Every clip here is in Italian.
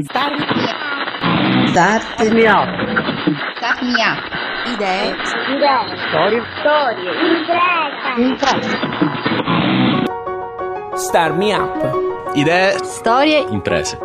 Start me up. Start me up. Start me up. Idee. Storie. Storie. Imprese. Star Me Up. Idee, Storie. imprese.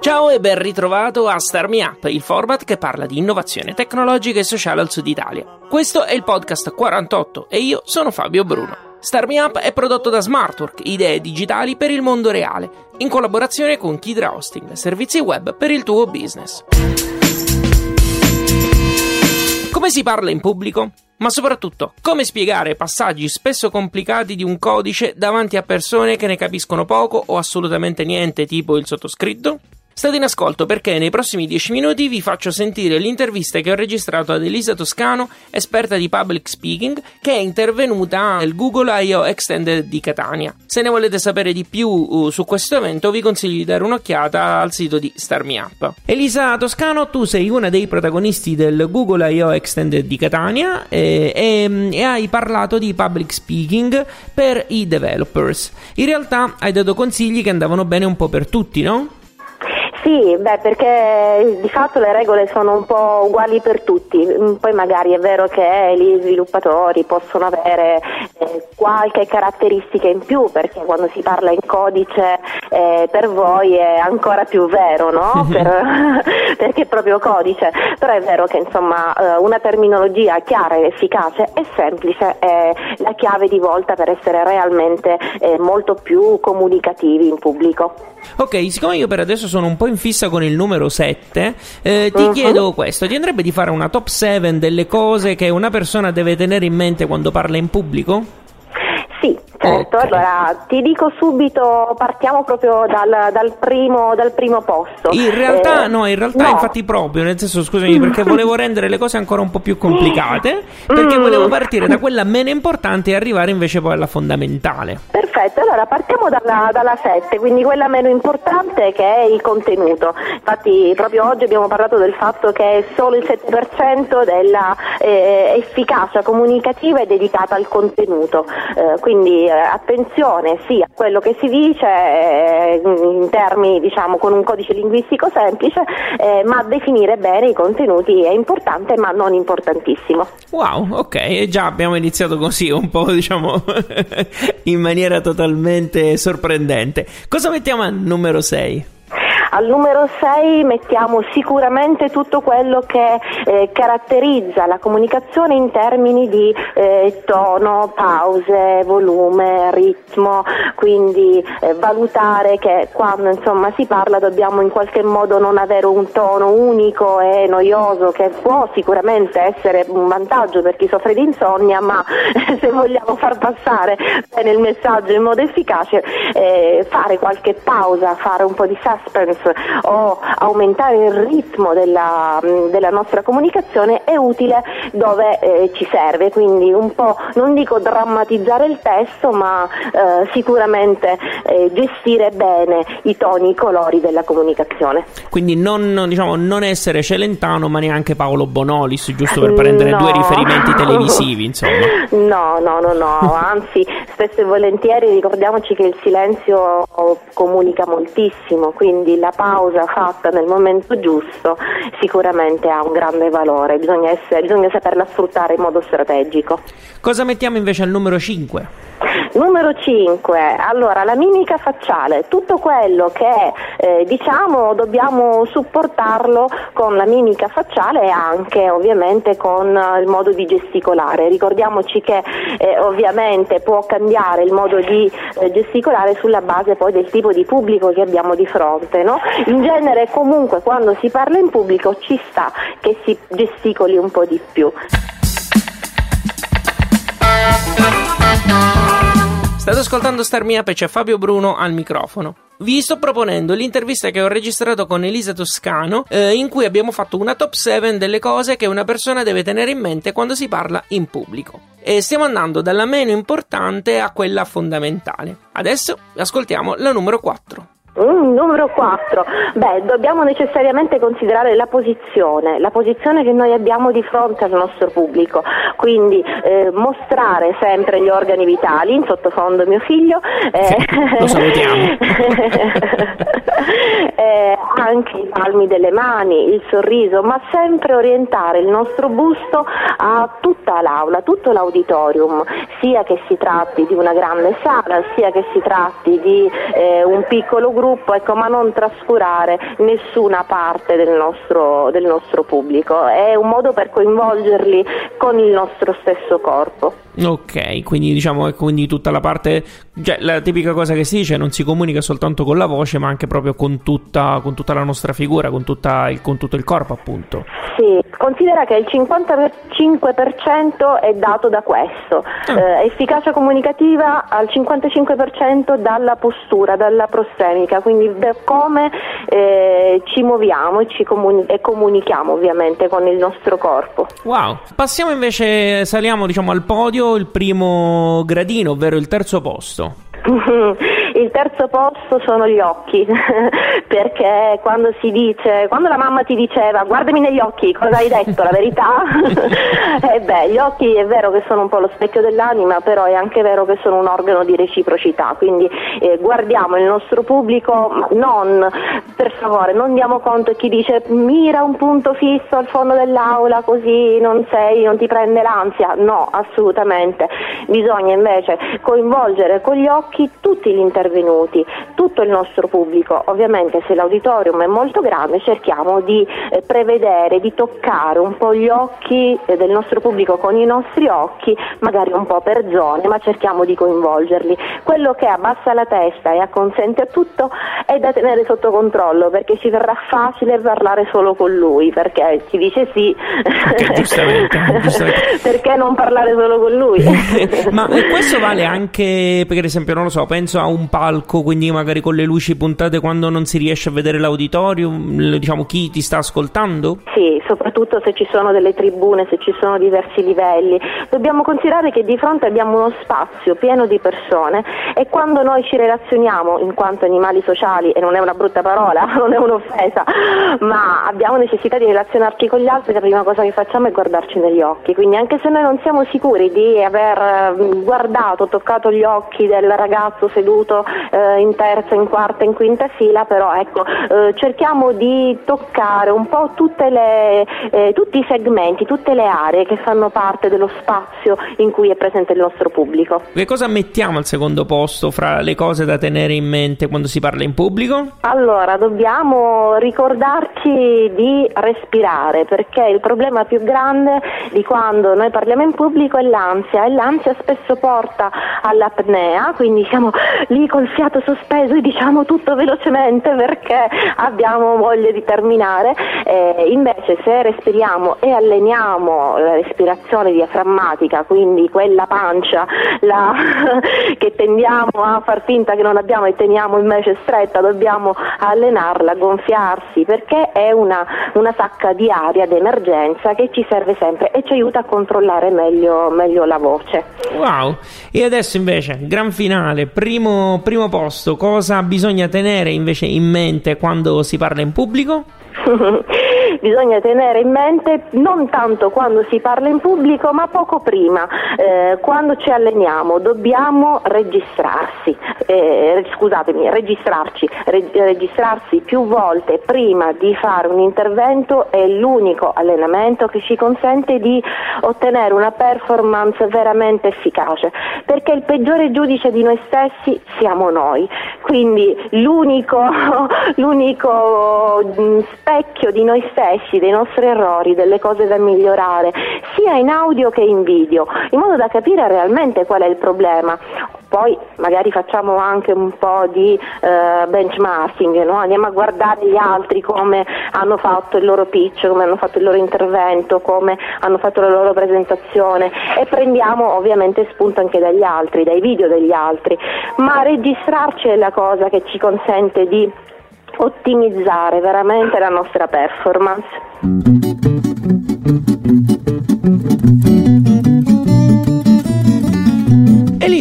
Ciao e ben ritrovato a Star Me Up, il format che parla di innovazione tecnologica e sociale al sud Italia. Questo è il podcast 48 e io sono Fabio Bruno. Star Me Up è prodotto da Smartwork, idee digitali per il mondo reale, in collaborazione con Kidra Hosting, servizi web per il tuo business. Come si parla in pubblico? Ma soprattutto, come spiegare passaggi spesso complicati di un codice davanti a persone che ne capiscono poco o assolutamente niente, tipo il sottoscritto? State in ascolto perché nei prossimi 10 minuti vi faccio sentire l'intervista che ho registrato ad Elisa Toscano, esperta di public speaking, che è intervenuta al Google I.O. Extended di Catania. Se ne volete sapere di più uh, su questo evento, vi consiglio di dare un'occhiata al sito di Star Me Up. Elisa Toscano, tu sei una dei protagonisti del Google I.O. Extended di Catania e, e- e hai parlato di public speaking per i developers. In realtà hai dato consigli che andavano bene un po' per tutti, no? Sì, beh, perché di fatto le regole sono un po' uguali per tutti, Mm, poi magari è vero che gli sviluppatori possono avere eh, qualche caratteristica in più, perché quando si parla in codice eh, per voi è ancora più vero, no? Per- perché è proprio codice, però è vero che insomma eh, una terminologia chiara ed efficace e semplice è la chiave di volta per essere realmente eh, molto più comunicativi in pubblico. Ok, siccome io per adesso sono un po' in fissa con il numero 7, eh, ti Mhm. chiedo questo: ti andrebbe di fare una top 7 delle cose che una persona deve tenere in mente quando parla in pubblico? Certo. Ok. Allora ti dico subito, partiamo proprio dal, dal primo, dal primo posto. In realtà, Eh, no, in realtà, no. infatti, proprio nel senso, scusami, perché volevo rendere le cose ancora un po' più complicate. Perché Mm. volevo partire da quella meno importante e arrivare invece poi alla fondamentale. Perfetto, allora partiamo dalla, dalla 7, quindi quella meno importante che è il contenuto. Infatti proprio oggi abbiamo parlato del fatto che solo il 7% della eh, efficacia comunicativa è dedicata al contenuto, Eh, quindi attenzione sì a quello che si dice eh, in termini diciamo con un codice linguistico semplice, eh, ma definire bene i contenuti è importante ma non importantissimo. Wow, ok, e già abbiamo iniziato così, un po', diciamo, in maniera totalmente sorprendente. Cosa mettiamo al numero 6? Al numero 6 mettiamo sicuramente tutto quello che eh, caratterizza la comunicazione in termini di eh, tono, pause, volume, ritmo, quindi eh, valutare che quando insomma si parla dobbiamo in qualche modo non avere un tono unico e noioso che può sicuramente essere un vantaggio per chi soffre di insonnia, ma se vogliamo far passare bene il messaggio in modo efficace, eh, fare qualche pausa, fare un po' di suspense o aumentare il ritmo della, mh, della nostra comunicazione è utile dove eh, ci serve, quindi un po' non dico drammatizzare il testo, ma eh, sicuramente eh, gestire bene i toni, i colori della comunicazione. Quindi non, diciamo, non essere Celentano, ma neanche Paolo Bonolis, giusto per prendere No. due riferimenti televisivi, insomma. No, no, no, no, anzi spesso e volentieri ricordiamoci che il silenzio comunica moltissimo, quindi la pausa fatta nel momento giusto sicuramente ha un grande valore, bisogna, essere- bisogna saperla sfruttare in modo strategico. Cosa mettiamo invece al numero 5? Numero 5, allora la mimica facciale, tutto quello che eh, diciamo dobbiamo supportarlo con la mimica facciale e anche ovviamente con eh, il modo di gesticolare. Ricordiamoci che eh, ovviamente può cambiare il modo di eh, gesticolare sulla base poi del tipo di pubblico che abbiamo di fronte. No? In genere comunque quando si parla in pubblico ci sta che si gesticoli un po' di più. State ascoltando Star Miape, c'è Fabio Bruno al microfono. Vi sto proponendo l'intervista che ho registrato con Elisa Toscano, eh, in cui abbiamo fatto una top 7 delle cose che una persona deve tenere in mente quando si parla in pubblico. E stiamo andando dalla meno importante a quella fondamentale. Adesso ascoltiamo la numero 4. Mm, numero 4. Beh, dobbiamo necessariamente considerare la posizione, la posizione che noi abbiamo di fronte al nostro pubblico, quindi eh, mostrare sempre gli organi vitali, in sottofondo mio figlio, eh, lo salutiamo. eh, anche i palmi delle mani, il sorriso, ma sempre orientare il nostro busto a tutta l'aula, tutto l'auditorium, sia che si tratti di una grande sala, sia che si tratti di eh, un piccolo gruppo ecco, ma non trascurare nessuna parte del nostro, del nostro pubblico. È un modo per coinvolgerli con il nostro stesso corpo. Ok, quindi diciamo che quindi tutta la parte, cioè la tipica cosa che si dice, non si comunica soltanto con la voce, ma anche proprio con tutta, con tutta la nostra figura, con, il, con, tutto il corpo, appunto. Sì, considera che il 55% è dato da questo, ah. eh, efficacia comunicativa al 55% dalla postura, dalla prostemica, quindi da come eh, ci muoviamo e, ci comuni- e comunichiamo ovviamente con il nostro corpo. Wow, passiamo invece, saliamo diciamo al podio il primo gradino, ovvero il terzo posto. Il terzo posto sono gli occhi, perché quando si dice, quando la mamma ti diceva guardami negli occhi, cosa hai detto? La verità? eh beh, gli occhi è vero che sono un po' lo specchio dell'anima, però è anche vero che sono un organo di reciprocità, quindi eh, guardiamo il nostro pubblico, non, per favore, non diamo conto a chi dice mira un punto fisso al fondo dell'aula così non sei, non ti prende l'ansia, no, assolutamente, bisogna invece coinvolgere con gli occhi tutti gli intervenuti, tutto il nostro pubblico. Ovviamente se l'auditorium è molto grande cerchiamo di eh, prevedere, di toccare un po' gli occhi eh, del nostro pubblico con i nostri occhi, magari un po' per zone, ma cerchiamo di coinvolgerli. Quello che abbassa la testa e acconsente a tutto è da tenere sotto controllo perché ci verrà facile parlare solo con lui, perché ci dice sì. Okay, giustamente, giustamente. perché non parlare solo con lui? ma questo vale anche per esempio non lo so, penso a un palco, quindi magari con le luci puntate quando non si riesce a vedere l'auditorium, diciamo chi ti sta ascoltando? Sì, soprattutto se ci sono delle tribune, se ci sono diversi livelli. Dobbiamo considerare che di fronte abbiamo uno spazio pieno di persone e quando noi ci relazioniamo in quanto animali sociali, e non è una brutta parola, non è un'offesa, ma abbiamo necessità di relazionarci con gli altri, la prima cosa che facciamo è guardarci negli occhi. Quindi anche se noi non siamo sicuri di aver mm, guardato, toccato gli occhi del ragazzo seduto eh, in terza, in quarta, in quinta fila, però ecco, eh, cerchiamo di toccare un po' le, eh, tutti i segmenti, tutte le aree che fanno parte dello spazio in cui è presente il nostro pubblico. Che cosa mettiamo al secondo posto fra le cose da tenere in mente quando si parla in pubblico? Allora, dobbiamo ricordarci di respirare perché il problema più grande di quando noi parliamo in pubblico è l'ansia e l'ansia spesso porta all'apnea, quindi siamo lì col fiato sospeso e diciamo tutto velocemente perché abbiamo voglia di terminare. Eh, invece se respiriamo e alleniamo la respirazione diaframmatica, quindi quella pancia la, che tendiamo a far finta che non abbiamo e teniamo invece stretta, dobbiamo allenarla, gonfiarsi perché è una, una sacca di aria d'emergenza che ci serve sempre e ci aiuta a controllare meglio, meglio la voce. Wow! E adesso invece, gran finale primo, primo posto, cosa bisogna tenere invece in mente quando si parla in pubblico? bisogna tenere in mente non tanto quando si parla in pubblico ma poco prima, eh, quando ci alleniamo dobbiamo registrarsi, eh, scusatemi, registrarci, re- registrarsi più volte prima di fare un intervento è l'unico allenamento che ci consente di ottenere una performance veramente efficace, perché il peggiore giudice di noi stessi siamo noi, quindi l'unico, l'unico mm, specchio di noi stessi, dei nostri errori, delle cose da migliorare, sia in audio che in video, in modo da capire realmente qual è il problema poi magari facciamo anche un po' di eh, benchmarking, no? andiamo a guardare gli altri come hanno fatto il loro pitch, come hanno fatto il loro intervento, come hanno fatto la loro presentazione e prendiamo ovviamente spunto anche dagli altri, dai video degli altri, ma registrarci è la cosa che ci consente di ottimizzare veramente la nostra performance.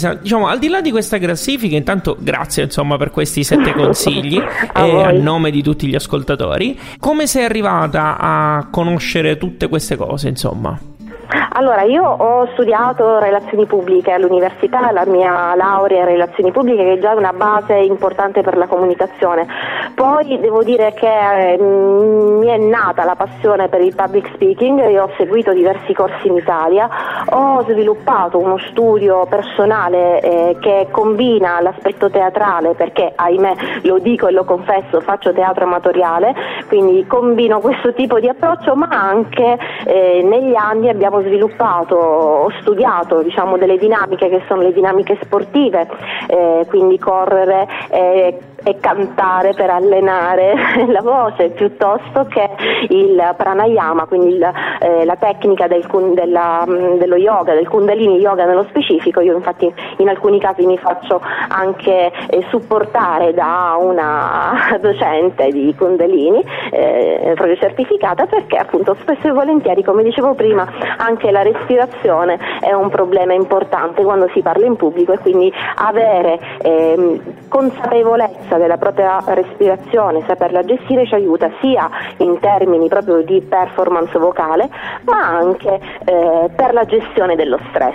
Elisa, diciamo, al di là di questa classifica, intanto grazie insomma per questi sette consigli A e voi. a nome di tutti gli ascoltatori. Come sei arrivata a conoscere tutte queste cose, insomma? Allora, io ho studiato relazioni pubbliche all'università, la mia laurea in relazioni pubbliche che è già una base importante per la comunicazione. Poi devo dire che eh, mi è nata la passione per il public speaking, io ho seguito diversi corsi in Italia, ho sviluppato uno studio personale eh, che combina l'aspetto teatrale perché ahimè lo dico e lo confesso, faccio teatro amatoriale, quindi combino questo tipo di approccio, ma anche eh, negli anni abbiamo sviluppato, ho studiato diciamo, delle dinamiche che sono le dinamiche sportive, eh, quindi correre eh, e cantare per allenare la voce piuttosto che il pranayama, quindi il, eh, la tecnica del, della, mh, dello yoga, del kundalini yoga nello specifico. Io infatti in alcuni casi mi faccio anche eh, supportare da una docente di kundalini eh, proprio certificata perché appunto spesso e volentieri, come dicevo prima, anche la respirazione è un problema importante quando si parla in pubblico e quindi avere ehm, consapevolezza della propria respirazione, saperla gestire ci aiuta sia in termini proprio di performance vocale, ma anche eh, per la gestione dello stress.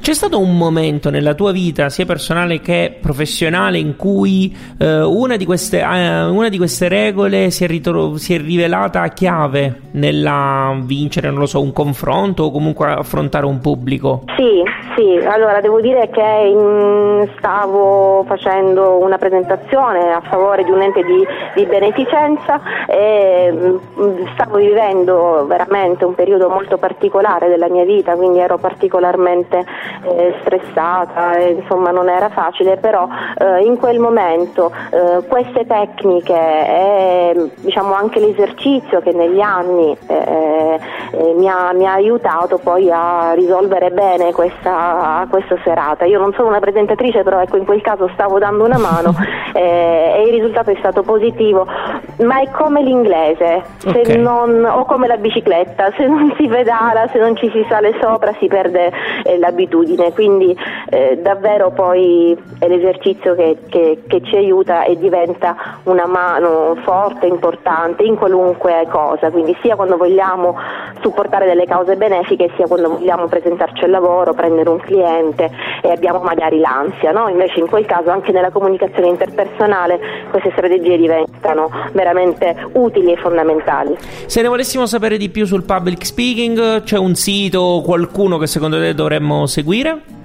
C'è stato un momento nella tua vita, sia personale che professionale, in cui eh, una, di queste, eh, una di queste regole si è, ritro- si è rivelata chiave nella vincere, non lo so, un confronto o comunque affrontare un pubblico? Sì, sì, allora devo dire che in- stavo facendo una presentazione a favore di un ente di, di beneficenza e mm, stavo vivendo veramente un periodo molto particolare della mia vita, quindi ero particolarmente eh, stressata, e, insomma non era facile, però eh, in quel momento eh, queste tecniche e diciamo anche l'esercizio che negli anni eh, eh, mi, ha, mi ha aiutato poi a risolvere bene questa, questa serata. Io non sono una presentatrice, però ecco in quel caso stavo dando una mano e il risultato è stato positivo, ma è come l'inglese, se Ok. non- o come la bicicletta, se non si pedala, se non ci si sale sopra si perde eh, l'abitudine, quindi eh, davvero poi è l'esercizio che, che- che ci aiuta e diventa una mano forte, importante in qualunque cosa, quindi sia quando vogliamo supportare delle cause benefiche, sia quando vogliamo presentarci al lavoro, prendere un cliente e abbiamo magari l'ansia, no? invece in quel caso anche nella comunicazione interpersonale queste strategie diventano veramente utili e fondamentali. Se ne volessimo sapere di più sul public speaking, c'è un sito qualcuno che secondo te dovremmo seguire?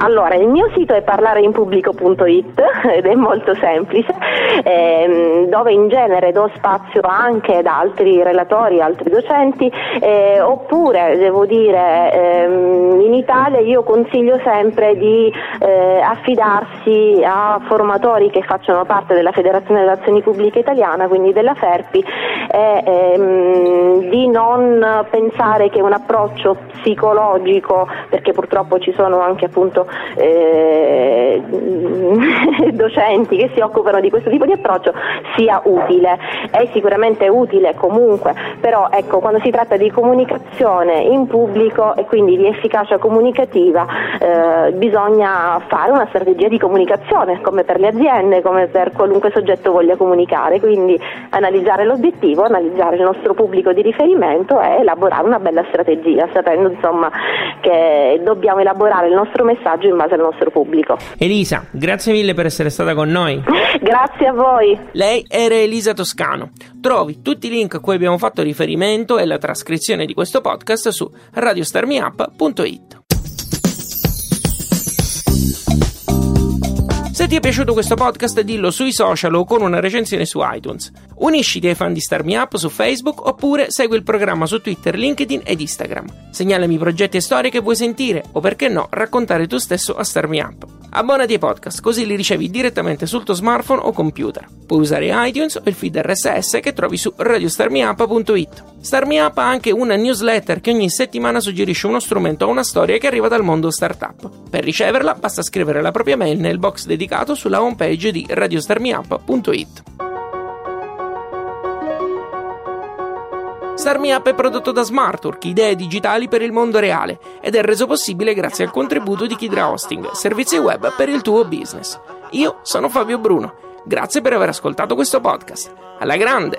Allora, il mio sito è parlareimpubblico.it ed è molto semplice, ehm, dove in genere do spazio anche ad altri relatori, altri docenti, eh, oppure devo dire ehm, in Italia io consiglio sempre di eh, affidarsi a formatori che facciano parte della Federazione delle Azioni Pubbliche Italiana, quindi della FERPI, e ehm, di non pensare che un approccio psicologico, perché purtroppo ci sono anche appunto eh, docenti che si occupano di questo tipo di approccio, sia utile. È sicuramente utile comunque, però ecco, quando si tratta di comunicazione in pubblico e quindi di efficacia comunicativa, eh, bisogna fare una strategia di comunicazione, come per le aziende, come per qualunque soggetto voglia comunicare, quindi analizzare l'obiettivo, analizzare il nostro pubblico di riferimento e elaborare una bella strategia, sapendo insomma che dobbiamo elaborare il nostro messaggio in base al nostro pubblico. Elisa, grazie mille per essere stata con noi. Grazie a voi. Lei era Elisa Toscano. Trovi tutti i link a cui abbiamo fatto riferimento e la trascrizione di questo podcast su radiostarmiup.it. Ti è piaciuto questo podcast dillo sui social o con una recensione su iTunes. Unisciti ai fan di Star Me Up su Facebook oppure segui il programma su Twitter, LinkedIn ed Instagram. Segnalami progetti e storie che vuoi sentire o perché no raccontare tu stesso a Star Me Up. Abbonati ai podcast così li ricevi direttamente sul tuo smartphone o computer. Puoi usare iTunes o il feed RSS che trovi su radiostarmiup.it. Star Me Up ha anche una newsletter che ogni settimana suggerisce uno strumento o una storia che arriva dal mondo startup. Per riceverla basta scrivere la propria mail nel box dedicato sulla homepage di radiostarmiup.it. Starmi Up è prodotto da Smartwork, idee digitali per il mondo reale, ed è reso possibile grazie al contributo di Kidra Hosting, servizi web per il tuo business. Io sono Fabio Bruno. Grazie per aver ascoltato questo podcast. Alla grande!